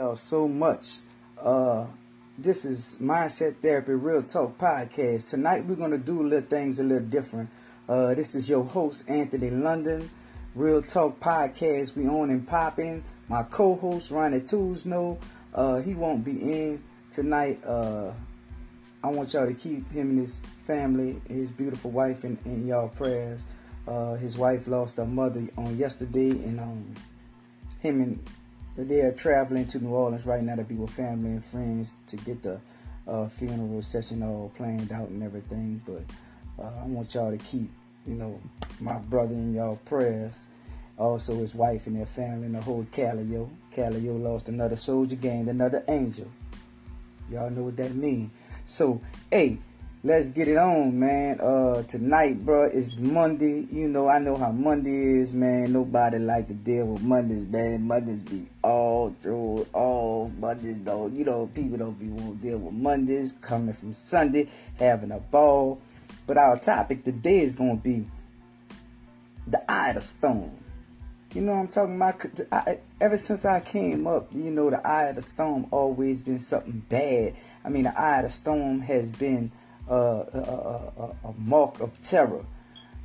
y'all so much. Uh, this is Mindset Therapy Real Talk Podcast. Tonight we're going to do little things a little different. Uh, this is your host, Anthony London. Real Talk Podcast. We on and popping. My co-host, Ronnie Toosno. Uh, he won't be in tonight. Uh, I want y'all to keep him and his family, his beautiful wife, in, in y'all prayers. Uh, his wife lost her mother on yesterday, and um, him and they are traveling to New Orleans right now to be with family and friends to get the uh, funeral session all planned out and everything. But uh, I want y'all to keep, you know, my brother in y'all prayers. Also, his wife and their family and the whole Calio. Calio lost another soldier, gained another angel. Y'all know what that means. So, hey, let's get it on, man. Uh, tonight, bro, it's Monday. You know, I know how Monday is, man. Nobody like to deal with Mondays, man. Mondays be all through, all Mondays, though. You know, people don't be want to deal with Mondays coming from Sunday, having a ball. But our topic today is to be the eye of the storm. You know I'm talking about? I, ever since I came up, you know, the eye of the storm always been something bad. I mean, the eye of the storm has been a, a, a, mark of terror.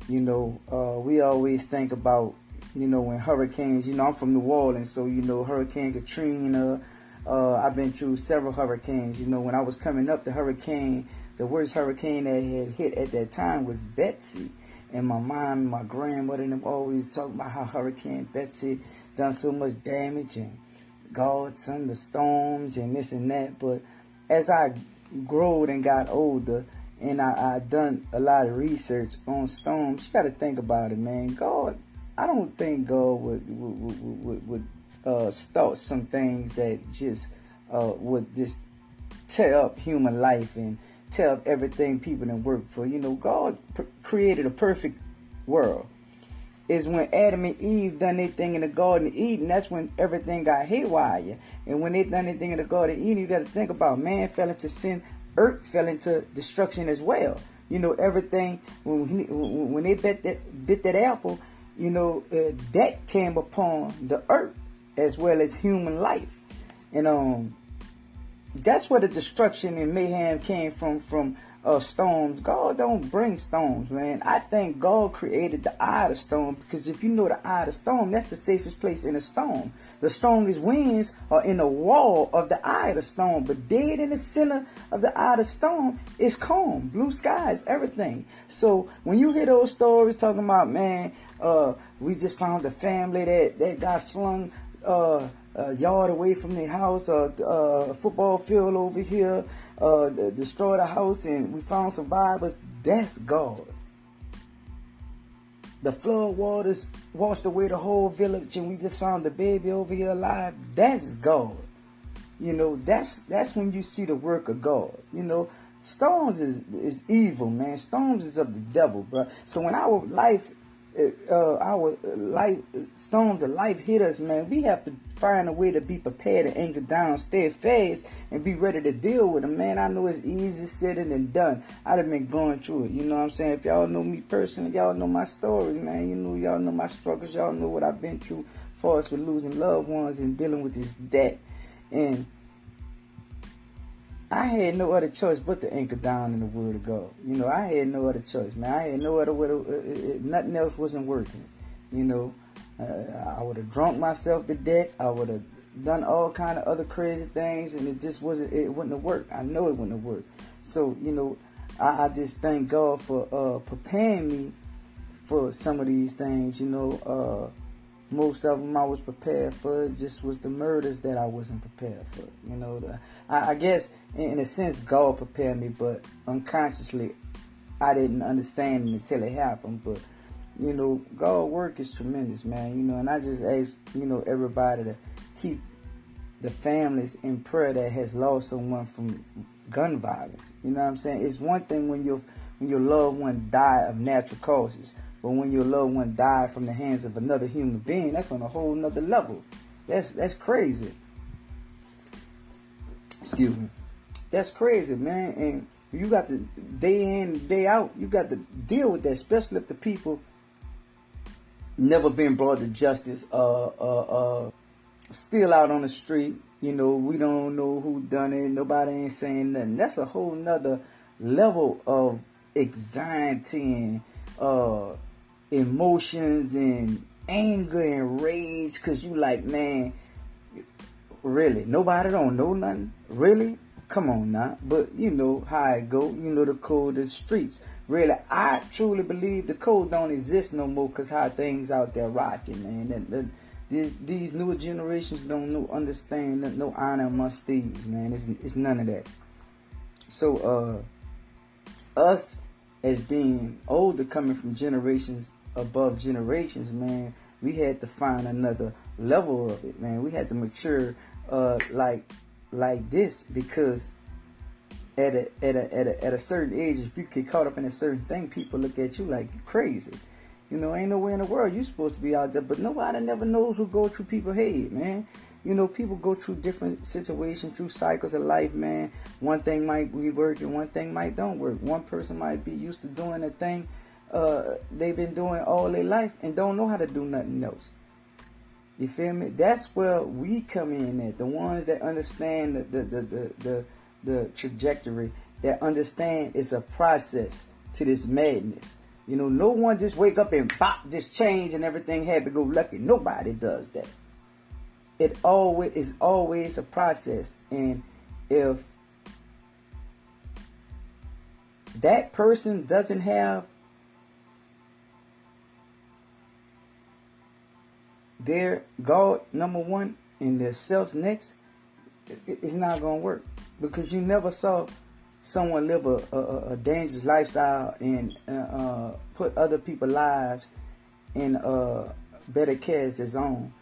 You know, uh, we always think about, you know, when hurricanes, you know, I'm from New Orleans, so, you know, Hurricane Katrina, uh, I've been through several hurricanes. You know, when I was coming up, the hurricane, the worst hurricane that had hit at that time was Betsy. And my mom and my grandmother and them always talk about how Hurricane Betsy done so much damage and God sent the storms and this and that. But as I growed and got older, and I, I done a lot of research on storms. You got to think about it, man. God, I don't think God would would would, would, uh, start some things that just uh, would just tear up human life and tear up everything people can work for. You know, God pr- created a perfect world. Is when Adam and Eve done anything in the Garden of Eden. That's when everything got haywire. And when they done anything in the Garden of Eden, you got to think about man fell into sin earth fell into destruction as well. You know, everything when he, when they bit that bit that apple, you know, uh, that came upon the earth as well as human life, and um, that's where the destruction and mayhem came from from uh, storms. God don't bring storms, man. I think God created the eye of the storm because if you know the eye of the storm, that's the safest place in a storm. The strongest winds are in the wall of the eye of the storm, but dead in the center of the eye of the storm is calm, blue skies, everything. So when you hear those stories talking about, man, uh, we just found a family that, that got slung uh, a yard away from their house, uh, a football field over here, uh, destroyed a house, and we found survivors. That's God. The flood waters washed away the whole village, and we just found the baby over here alive. That's God. You know, that's that's when you see the work of God. You know, storms is is evil, man. Storms is of the devil, bro. So when our life uh, our life storms of life hit us, man, we have to find a way to be prepared and anchor down, steadfast, and be ready to deal with them, man. I know it's easy said than done. I'd have been going through it, you know what I'm saying? If y'all know me personally, y'all know my story, man. You know, y'all know my struggles, y'all know what I've been through, us with losing loved ones and dealing with this debt, and I had no other choice but to anchor down in the Word of God. You know, I had no other choice, man. I had no other way. To, uh, uh, nothing else wasn't working. You know, uh, I would have drunk myself to death. I would have done all kind of other crazy things, and it just wasn't. It wouldn't have worked. I know it wouldn't have worked. So you know, I, I just thank God for uh, preparing me for some of these things. You know, uh, most of them I was prepared for. Just was the murders that I wasn't prepared for. You know, the, I, I, guess in a sense God prepared me, but unconsciously I didn't understand it until it happened. But you know, God work is tremendous, man. You know, and I just ask you know everybody to keep the families in prayer that has lost someone from gun violence. You know what I'm saying? It's one thing when your when your loved one die of natural causes. But when your loved one died from the hands of another human being, that's on a whole nother level. That's that's crazy. Excuse me. That's crazy, man. And you got to day in, day out, you got to deal with that, especially if the people never been brought to justice, uh, uh, uh, still out on the street. You know, we don't know who done it. Nobody ain't saying nothing. That's a whole nother level of anxiety and uh, emotions and anger and rage. Cause you like, man, really, nobody don't know nothing. Really, come on now. But you know how I go. You know the code of the streets. Really, I truly believe the code don't exist no more. Cause how things out there rocking, man. And, and, these, newer generations don't know, understand no honor amongst thieves, man. It's, it's none of that. So, uh, us as being older, coming from generations above generations, man, we had to find another level of it, man. We had to mature, uh, like, like this because at a, at a, at a, at a certain age, if you get caught up in a certain thing, people look at you like crazy. You know, ain't no way in the world you're supposed to be out there, but nobody never knows what go through people's head, man. You know, people go through different situations, through cycles of life, man. One thing might be working, one thing might don't work. One person might be used to doing a thing uh, they've been doing all their life and don't know how to do nothing else. You feel me? That's where we come in at. The ones that understand the the the the, the, the trajectory, that understand it's a process to this madness. You know, no one just wake up and pop, just change and everything happy go lucky. Nobody does that. It always is always a process. And if that person doesn't have their God number one and their self next, it's not gonna work because you never saw someone live a, a, a dangerous lifestyle and uh, uh, put other people's lives in uh, better care as his own.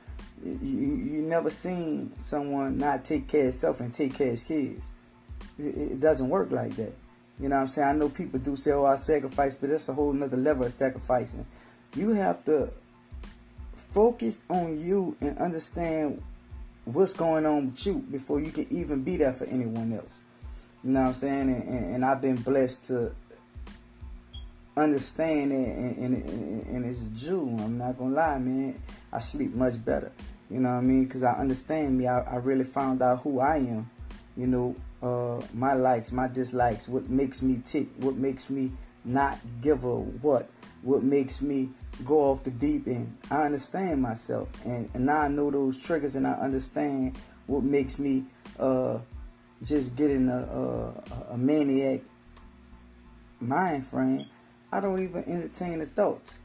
You, you, never seen someone not take care of self and take care of his kids. It, it, doesn't work like that. You know what I'm saying? I know people do say, oh, I sacrifice, but that's a whole nother level of sacrificing. You have to focus on you and understand what's going on with you before you can even be there for anyone else. You know what I'm saying? And, and, and I've been blessed to understand it and, and, and, it's Jew. I'm not gonna lie, man. I sleep much better. You know what I mean? Because I understand me. I, I really found out who I am. You know, uh, my likes, my dislikes, what makes me tick, what makes me not give a what, what makes me go off the deep end. I understand myself, and, and now I know those triggers, and I understand what makes me uh, just getting a, a, a maniac mind frame, I don't even entertain the thoughts.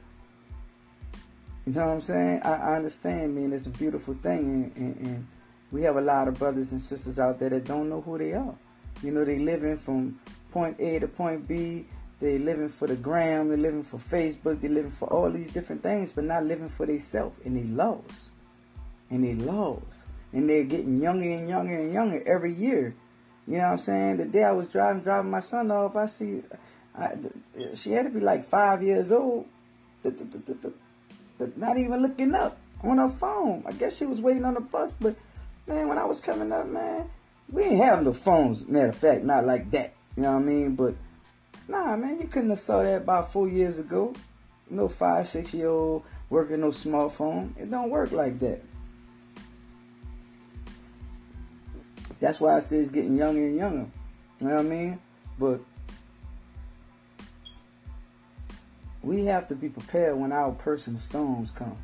You know what I'm saying? I, I understand, man. It's a beautiful thing, and, and, and, we have a lot of brothers and sisters out there that don't know who they are. You know, they living from point A to point B. They living for the gram. They living for Facebook. They living for all these different things, but not living for themselves. And they lost. And they lost. And they're getting younger and younger and younger every year. You know what I'm saying? The day I was driving, driving my son off, I see, I, she had to be like five years old, not even looking up on her phone. I guess she was waiting on the bus, but man, when I was coming up, man, we ain't have no phones. Matter of fact, not like that. You know what I mean? But nah, man, you couldn't have saw that about four years ago. No five, six year old working no smartphone. It don't work like that. That's why I say it's getting younger and younger. You know what I mean? But we have to be prepared when our personal storms come.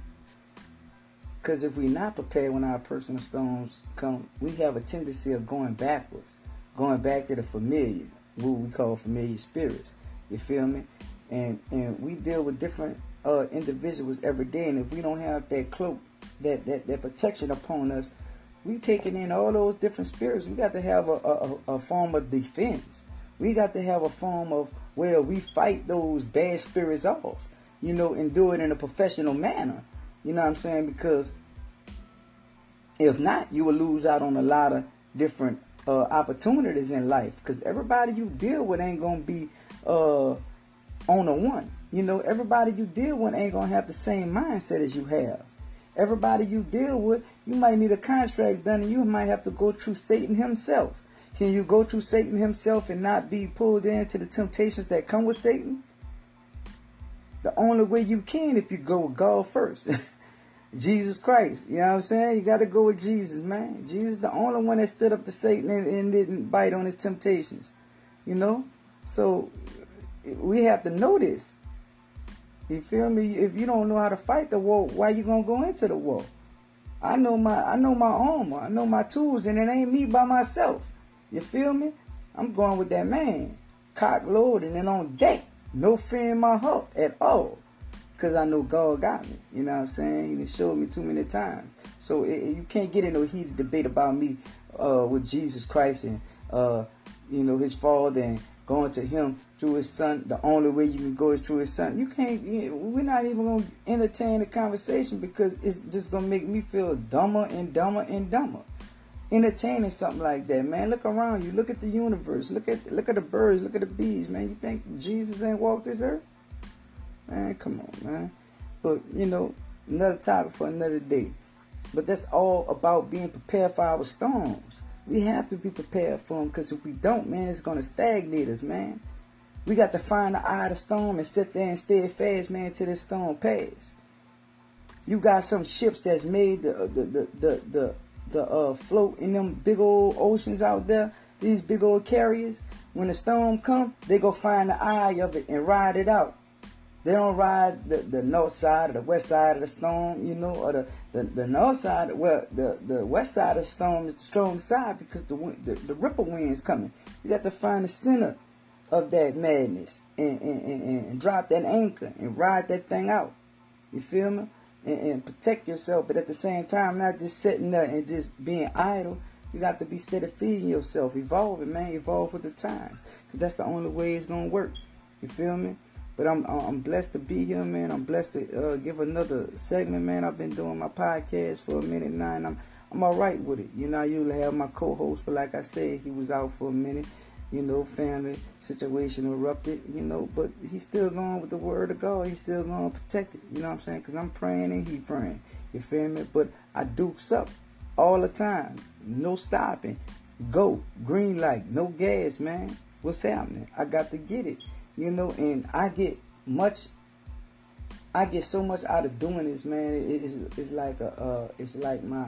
Because if we're not prepared when our personal storms come, we have a tendency of going backwards, going back to the familiar, what we call familiar spirits. You feel me? And and we deal with different uh, individuals every day, and if we don't have that cloak, that, that that protection upon us, we taking in all those different spirits. We got to have a, a, a form of defense. We got to have a form of where we fight those bad spirits off, you know, and do it in a professional manner. You know what I'm saying? Because if not, you will lose out on a lot of different uh, opportunities in life. Because everybody you deal with ain't gonna be uh, on a one. You know, everybody you deal with ain't gonna have the same mindset as you have. Everybody you deal with, you might need a contract done and you might have to go through Satan himself. Can you go through Satan himself and not be pulled into the temptations that come with Satan? The only way you can if you go with God first. Jesus Christ. You know what I'm saying? You got to go with Jesus, man. Jesus, the only one that stood up to Satan and, and didn't bite on his temptations. You know? So we have to know this. You feel me? If you don't know how to fight the war, why you gonna go into the war? I know my I know my armor, I know my tools, and it ain't me by myself. You feel me? I'm going with that man, cock loaded and on deck, no fear in my heart at all. Cause I know God got me. You know what I'm saying? He showed me too many times. So it, you can't get into a heated debate about me uh, with Jesus Christ and uh, you know his father and going to him through his son. The only way you can go is through his son. You can't. We're not even gonna entertain the conversation because it's just gonna make me feel dumber and dumber and dumber. Entertaining something like that, man. Look around you. Look at the universe. Look at look at the birds. Look at the bees, man. You think Jesus ain't walked this earth? Man, come on, man. But, you know, another topic for another day. But that's all about being prepared for our storms. We have to be prepared for them because if we don't, man, it's going to stagnate us, man. We got to find the eye of the storm and sit there and stay fast, man, till the storm pass. You got some ships that's made the the the the the, the uh, float in them big old oceans out there. These big old carriers. When the storm come, they go find the eye of it and ride it out. They don't ride the, the north side or the west side of the storm, you know, or the, the, the north side, well, the, the west side of the storm is the strong side because the, the, the ripple wind's coming. You got to find the center of that madness and, and, and, and drop that anchor and ride that thing out. You feel me? And, and protect yourself, but at the same time, not just sitting there and just being idle. You got to be steady feeding yourself, evolving, man. Evolve with the times. Because that's the only way it's going to work. You feel me? But I'm I'm blessed to be here, man. I'm blessed to uh, give another segment, man. I've been doing my podcast for a minute now, and I'm I'm all right with it. You know, I usually have my co-host, but like I said, he was out for a minute. You know, family situation erupted. You know, but he's still going with the word of God. He's still going to protect it. You know what I'm saying? Because I'm praying and he praying. You feel me? But I dukes up all the time. No stopping. Go. Green light. No gas, man. What's happening? I got to get it you know, and I get much, I get so much out of doing this, man. it's, it's like a, uh, it's like my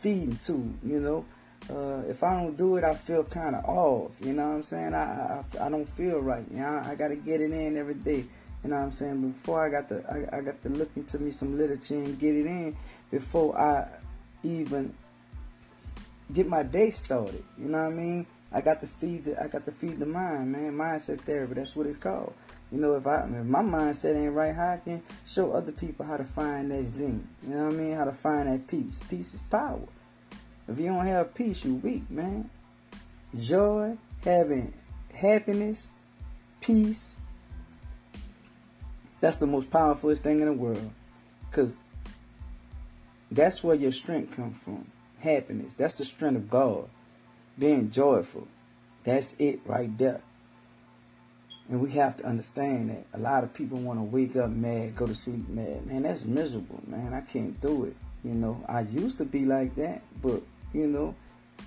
feeding tool, you know. Uh, if I don't do it, I feel kind of off. You know what I'm saying? I, I, I don't feel right. You know, I got to get it in every day. You know what I'm saying? Before I got to, I, I got to look into me some literature and get it in before I even get my day started. You know what I mean? I got to feed the I got to feed the mind, man. Mindset therapy. That's what it's called. You know, if I if my mindset ain't right, how I can show other people how to find that zen. You know what I mean? How to find that peace. Peace is power. If you don't have peace, you weak, man. Joy, having happiness, peace. That's the most powerful thing in the world. Cause that's where your strength comes from. Happiness. That's the strength of God being joyful. That's it right there. And we have to understand that a lot of people want to wake up mad, go to sleep mad. Man, that's miserable, man. I can't do it. You know, I used to be like that, but, you know,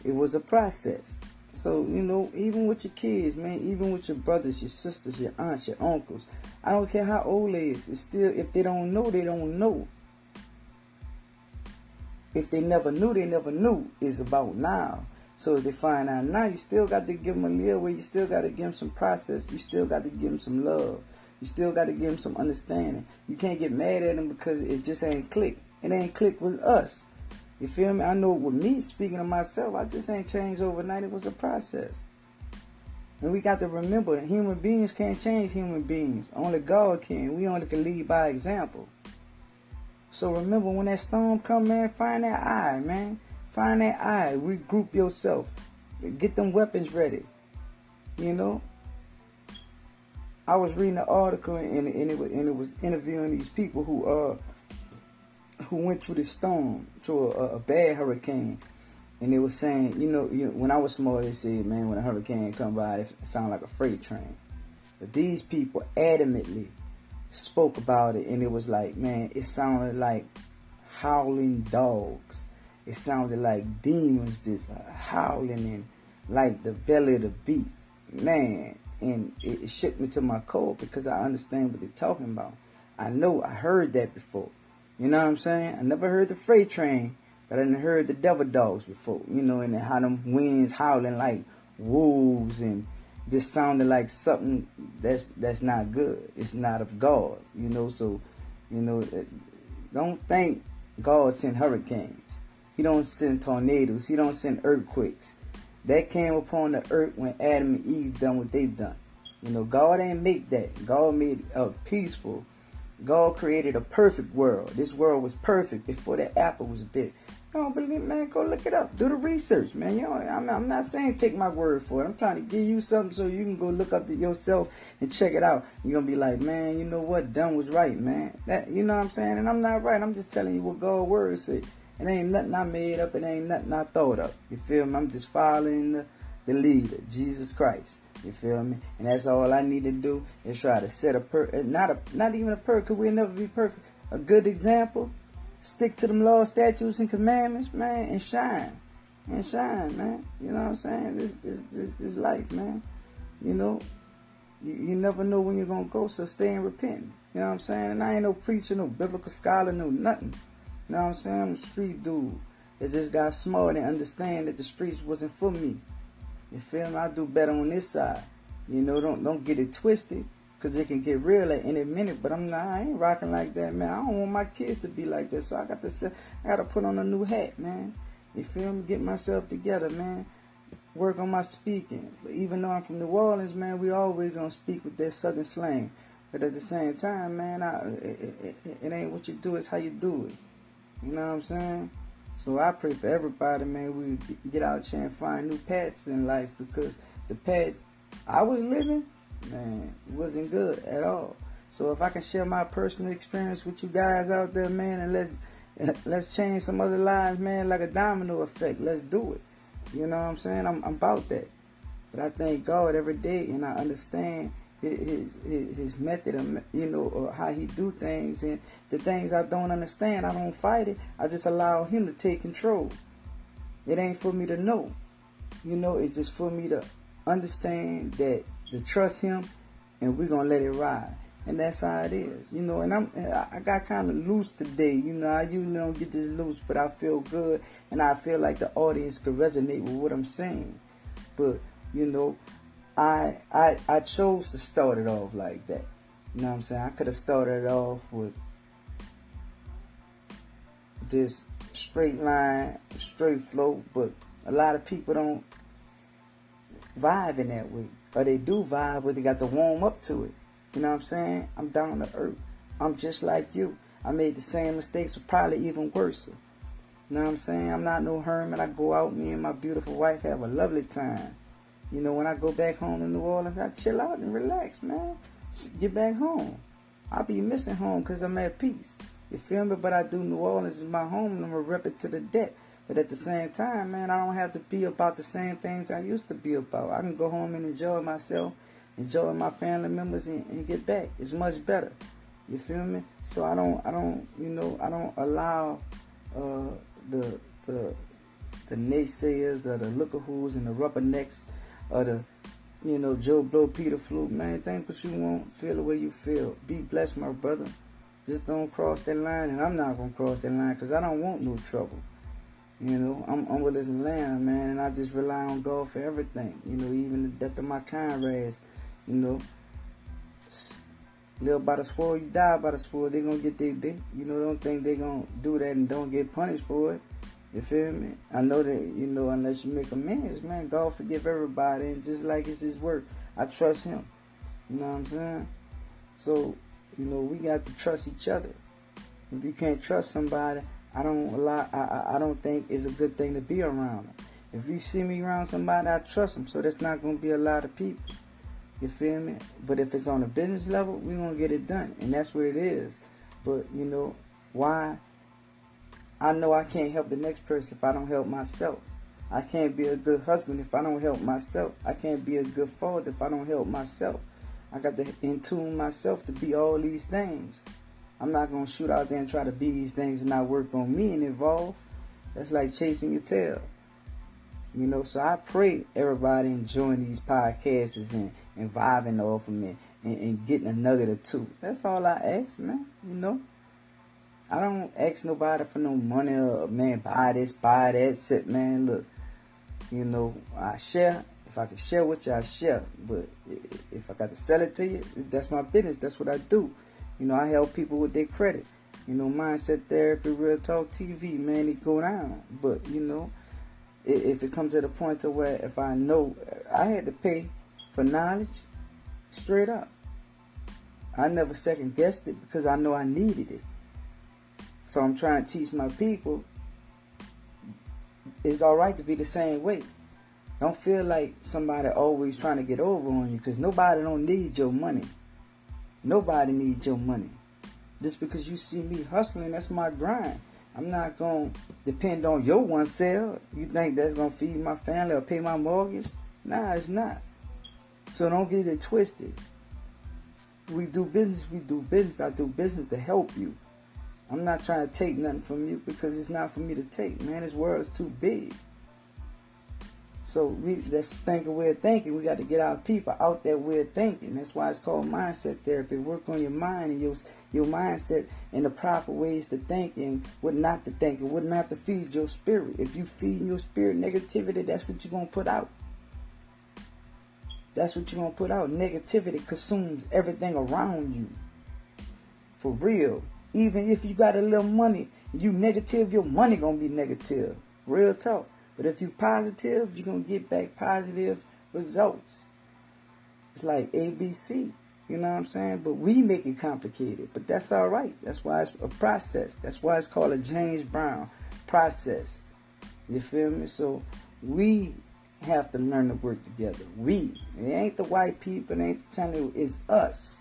it was a process. So, you know, even with your kids, man, even with your brothers, your sisters, your aunts, your uncles, I don't care how old they is, it's still, if they don't know, they don't know. If they never knew, they never knew. It's about now. So they find out now, you still got to give them a little way. You still got to give them some process. You still got to give them some love. You still got to give them some understanding. You can't get mad at them because it just ain't click. It ain't click with us. You feel me? I know with me, speaking of myself, I just ain't changed overnight. It was a process. And we got to remember, human beings can't change human beings. Only God can. We only can lead by example. So remember, when that storm come, man, find that eye, man. Find that eye. Regroup yourself. Get them weapons ready. You know. I was reading an article and, and, it, was, and it was interviewing these people who uh who went through the storm, through a, a bad hurricane, and they were saying, you know, you when I was small, they said, man, when a hurricane come by, it sounded like a freight train. But these people adamantly spoke about it, and it was like, man, it sounded like howling dogs it sounded like demons just howling in like the belly of the beast. Man, and it, it shook me to my core because I understand what they're talking about. I know I heard that before. You know what I'm saying? I never heard the freight train, but I done heard the devil dogs before. You know, and how them winds howling like wolves and just sounded like something that's that's not good. It's not of God. You know, so you know, uh, don't think God sent hurricanes. He don't send tornadoes. He don't send earthquakes. That came upon the earth when Adam and Eve done what they've done. You know, God ain't make that. God made a peaceful. God created a perfect world. This world was perfect before the apple was bit. Don't believe man? Go look it up. Do the research, man. You know, I'm, I'm not saying take my word for it. I'm trying to give you something so you can go look up it yourself and check it out. You're gonna be like, man, you know what? Dunn was right, man. That you know what I'm saying? And I'm not right. I'm just telling you what God's word say. It ain't nothing I made up. It ain't nothing I thought up. You feel me? I'm just following the, the leader, Jesus Christ. You feel me? And that's all I need to do is try to set a per uh, not a not even a per because we'll never be perfect. A good example. Stick to them laws, statutes, and commandments, man, and shine. And shine, man. You know what I'm saying? This this this, this life, man. You know, you, you never know when you're gonna go, so stay and repent. You know what I'm saying? And I ain't no preacher, no biblical scholar, no nothing. You know what I'm saying? I'm a street dude that just got smart and understand that the streets wasn't for me. You feel me? I do better on this side. You know, don't don't get it twisted. Cause it can get real at any minute, but I'm not. I ain't rocking like that, man. I don't want my kids to be like that, so I got to. I got to put on a new hat, man. You feel me? Get myself together, man. Work on my speaking. But even though I'm from New Orleans, man, we always gonna speak with that Southern slang. But at the same time, man, I, it, it, it, it ain't what you do; it's how you do it. You know what I'm saying? So I pray for everybody, man. We get out here and find new paths in life because the path I was living, man, wasn't good at all. So if I can share my personal experience with you guys out there, man, and let's let's change some other lives, man, like a domino effect. Let's do it. You know what I'm saying? I'm, I'm about that. But I thank God every day, and I understand his, his method of you know or how he do things and the things I don't understand I don't fight it. I just allow him to take control. It ain't for me to know. You know it's just for me to understand that to trust him and we're gonna let it ride. And that's how it is you know and I'm I got kind of loose today you know I usually don't get this loose but I feel good and I feel like the audience could resonate with what I'm saying. But you know I I I chose to start it off like that. You know what I'm saying? I could have started it off with this straight line, straight flow, but a lot of people don't vibe in that way. Or they do vibe, but they got to warm up to it. You know what I'm saying? I'm down to earth. I'm just like you. I made the same mistakes, but probably even worse. You know what I'm saying? I'm not no hermit. I go out, me and my beautiful wife have a lovely time. You know, when I go back home to New Orleans, I chill out and relax, man. Get back home. I'll be missing home because I'm at peace. You feel me? But I do New Orleans is my home and I'm going to rep it to the death. But at the same time, man, I don't have to be about the same things I used to be about. I can go home and enjoy myself, enjoy my family members, and, and get back. It's much better. You feel me? So I don't, I don't, you know, I don't allow uh, the the the naysayers or the look-a-who's and the rubbernecks or the, you know, Joe Blow, Peter Fluke, man, think what you want, feel the way you feel. Be blessed, my brother. Just don't cross that line, and I'm not gonna cross that line because I don't want no trouble. You know, I'm, I'm with this land, man, and I just rely on God for everything. You know, even the death of my comrades. You know, live by the sword, you die by the sword. They gonna get their, you know, don't think they gonna do that and don't get punished for it. You feel me? I know that, you know, unless you make amends, man, God forgive everybody. And just like it's his work, I trust him. You know what I'm saying? So, you know, we got to trust each other. If you can't trust somebody, I don't allow, I, I don't think it's a good thing to be around them. If you see me around somebody, I trust them. So that's not going to be a lot of people. You feel me? But if it's on a business level, we're going to get it done. And that's what it is. But, you know, why I know I can't help the next person if I don't help myself. I can't be a good husband if I don't help myself. I can't be a good father if I don't help myself. I got to in tune myself to be all these things. I'm not gonna shoot out there and try to be these things and not work on me and evolve. That's like chasing your tail. You know, so I pray everybody enjoying these podcasts and, and vibing off of me and, and getting a nugget or two. That's all I ask, man. You know. I don't ask nobody for no money or man buy this, buy that. Sit man, look, you know, I share. If I can share with you, I share. But if I got to sell it to you, that's my business. That's what I do. You know, I help people with their credit. You know, mindset therapy, real talk TV, man, it go down. But you know, if it comes to the point to where if I know I had to pay for knowledge, straight up. I never second guessed it because I know I needed it. So I'm trying to teach my people it's all right to be the same way. Don't feel like somebody always trying to get over on you because nobody don't need your money. Nobody needs your money. Just because you see me hustling, that's my grind. I'm not going to depend on your one sale. You think that's going to feed my family or pay my mortgage? Nah, it's not. So don't get it twisted. We do business, we do business. I do business to help you. I'm not trying to take nothing from you because it's not for me to take. Man, this world's too big. So we that's thinking weird thinking. We got to get our people out that weird thinking. That's why it's called mindset therapy. Work on your mind and your your mindset and the proper ways to think and what not to think and what not to feed your spirit. If you feed your spirit negativity, that's what you're gonna put out. That's what you're gonna put out. Negativity consumes everything around you. For real. Even if you got a little money, you negative, your money gonna be negative. Real talk. But if you positive, you're gonna get back positive results. It's like ABC. You know what I'm saying? But we make it complicated. But that's all right. That's why it's a process. That's why it's called a James Brown process. You feel me? So we have to learn to work together. We. It ain't the white people, it ain't the Chinese, it's us.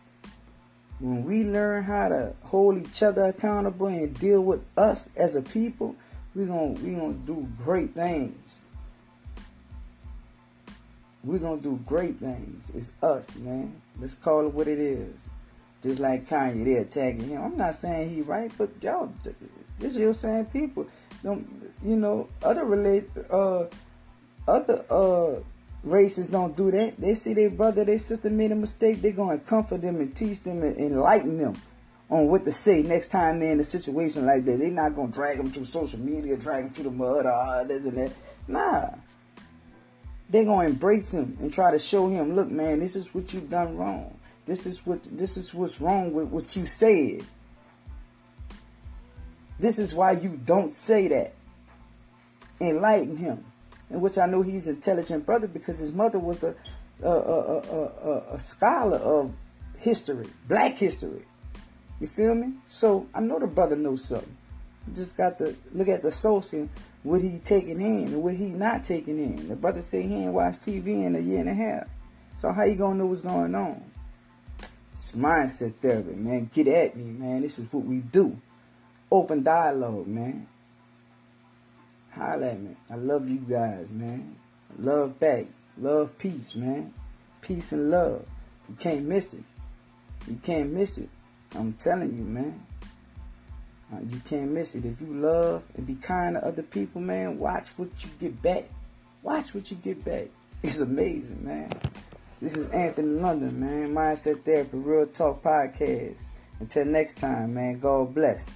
When we learn how to hold each other accountable and deal with us as a people, we're gonna we gonna do great things. We're gonna do great things. It's us, man. Let's call it what it is. Just like Kanye, they're attacking him. I'm not saying he right, but y'all, this is your same people. Don't you know other relate uh other uh races don't do that. They see their brother, their sister made a mistake, they're gonna comfort them and teach them and enlighten them on what to say next time they're in a situation like that. They're not gonna drag them through social media, drag them through the mud, or this and that. Nah. They're gonna embrace him and try to show him, look, man, this is what you've done wrong. This is what this is what's wrong with what you said. This is why you don't say that. Enlighten him. In which I know he's intelligent brother because his mother was a a, a, a, a scholar of history, black history. You feel me? So I know the brother knows something. You just got to look at the source what he taking in and what he not taking in. The brother say he ain't watched TV in a year and a half. So how you gonna know what's going on? It's mindset therapy, man. Get at me, man. This is what we do. Open dialogue, man. Holla at me. I love you guys, man. Love back. Love peace, man. Peace and love. You can't miss it. You can't miss it. I'm telling you, man. Uh, you can't miss it. If you love and be kind to other people, man, watch what you get back. Watch what you get back. It's amazing, man. This is Anthony London, man. Mindset Therapy, Real Talk Podcast. Until next time, man, God bless.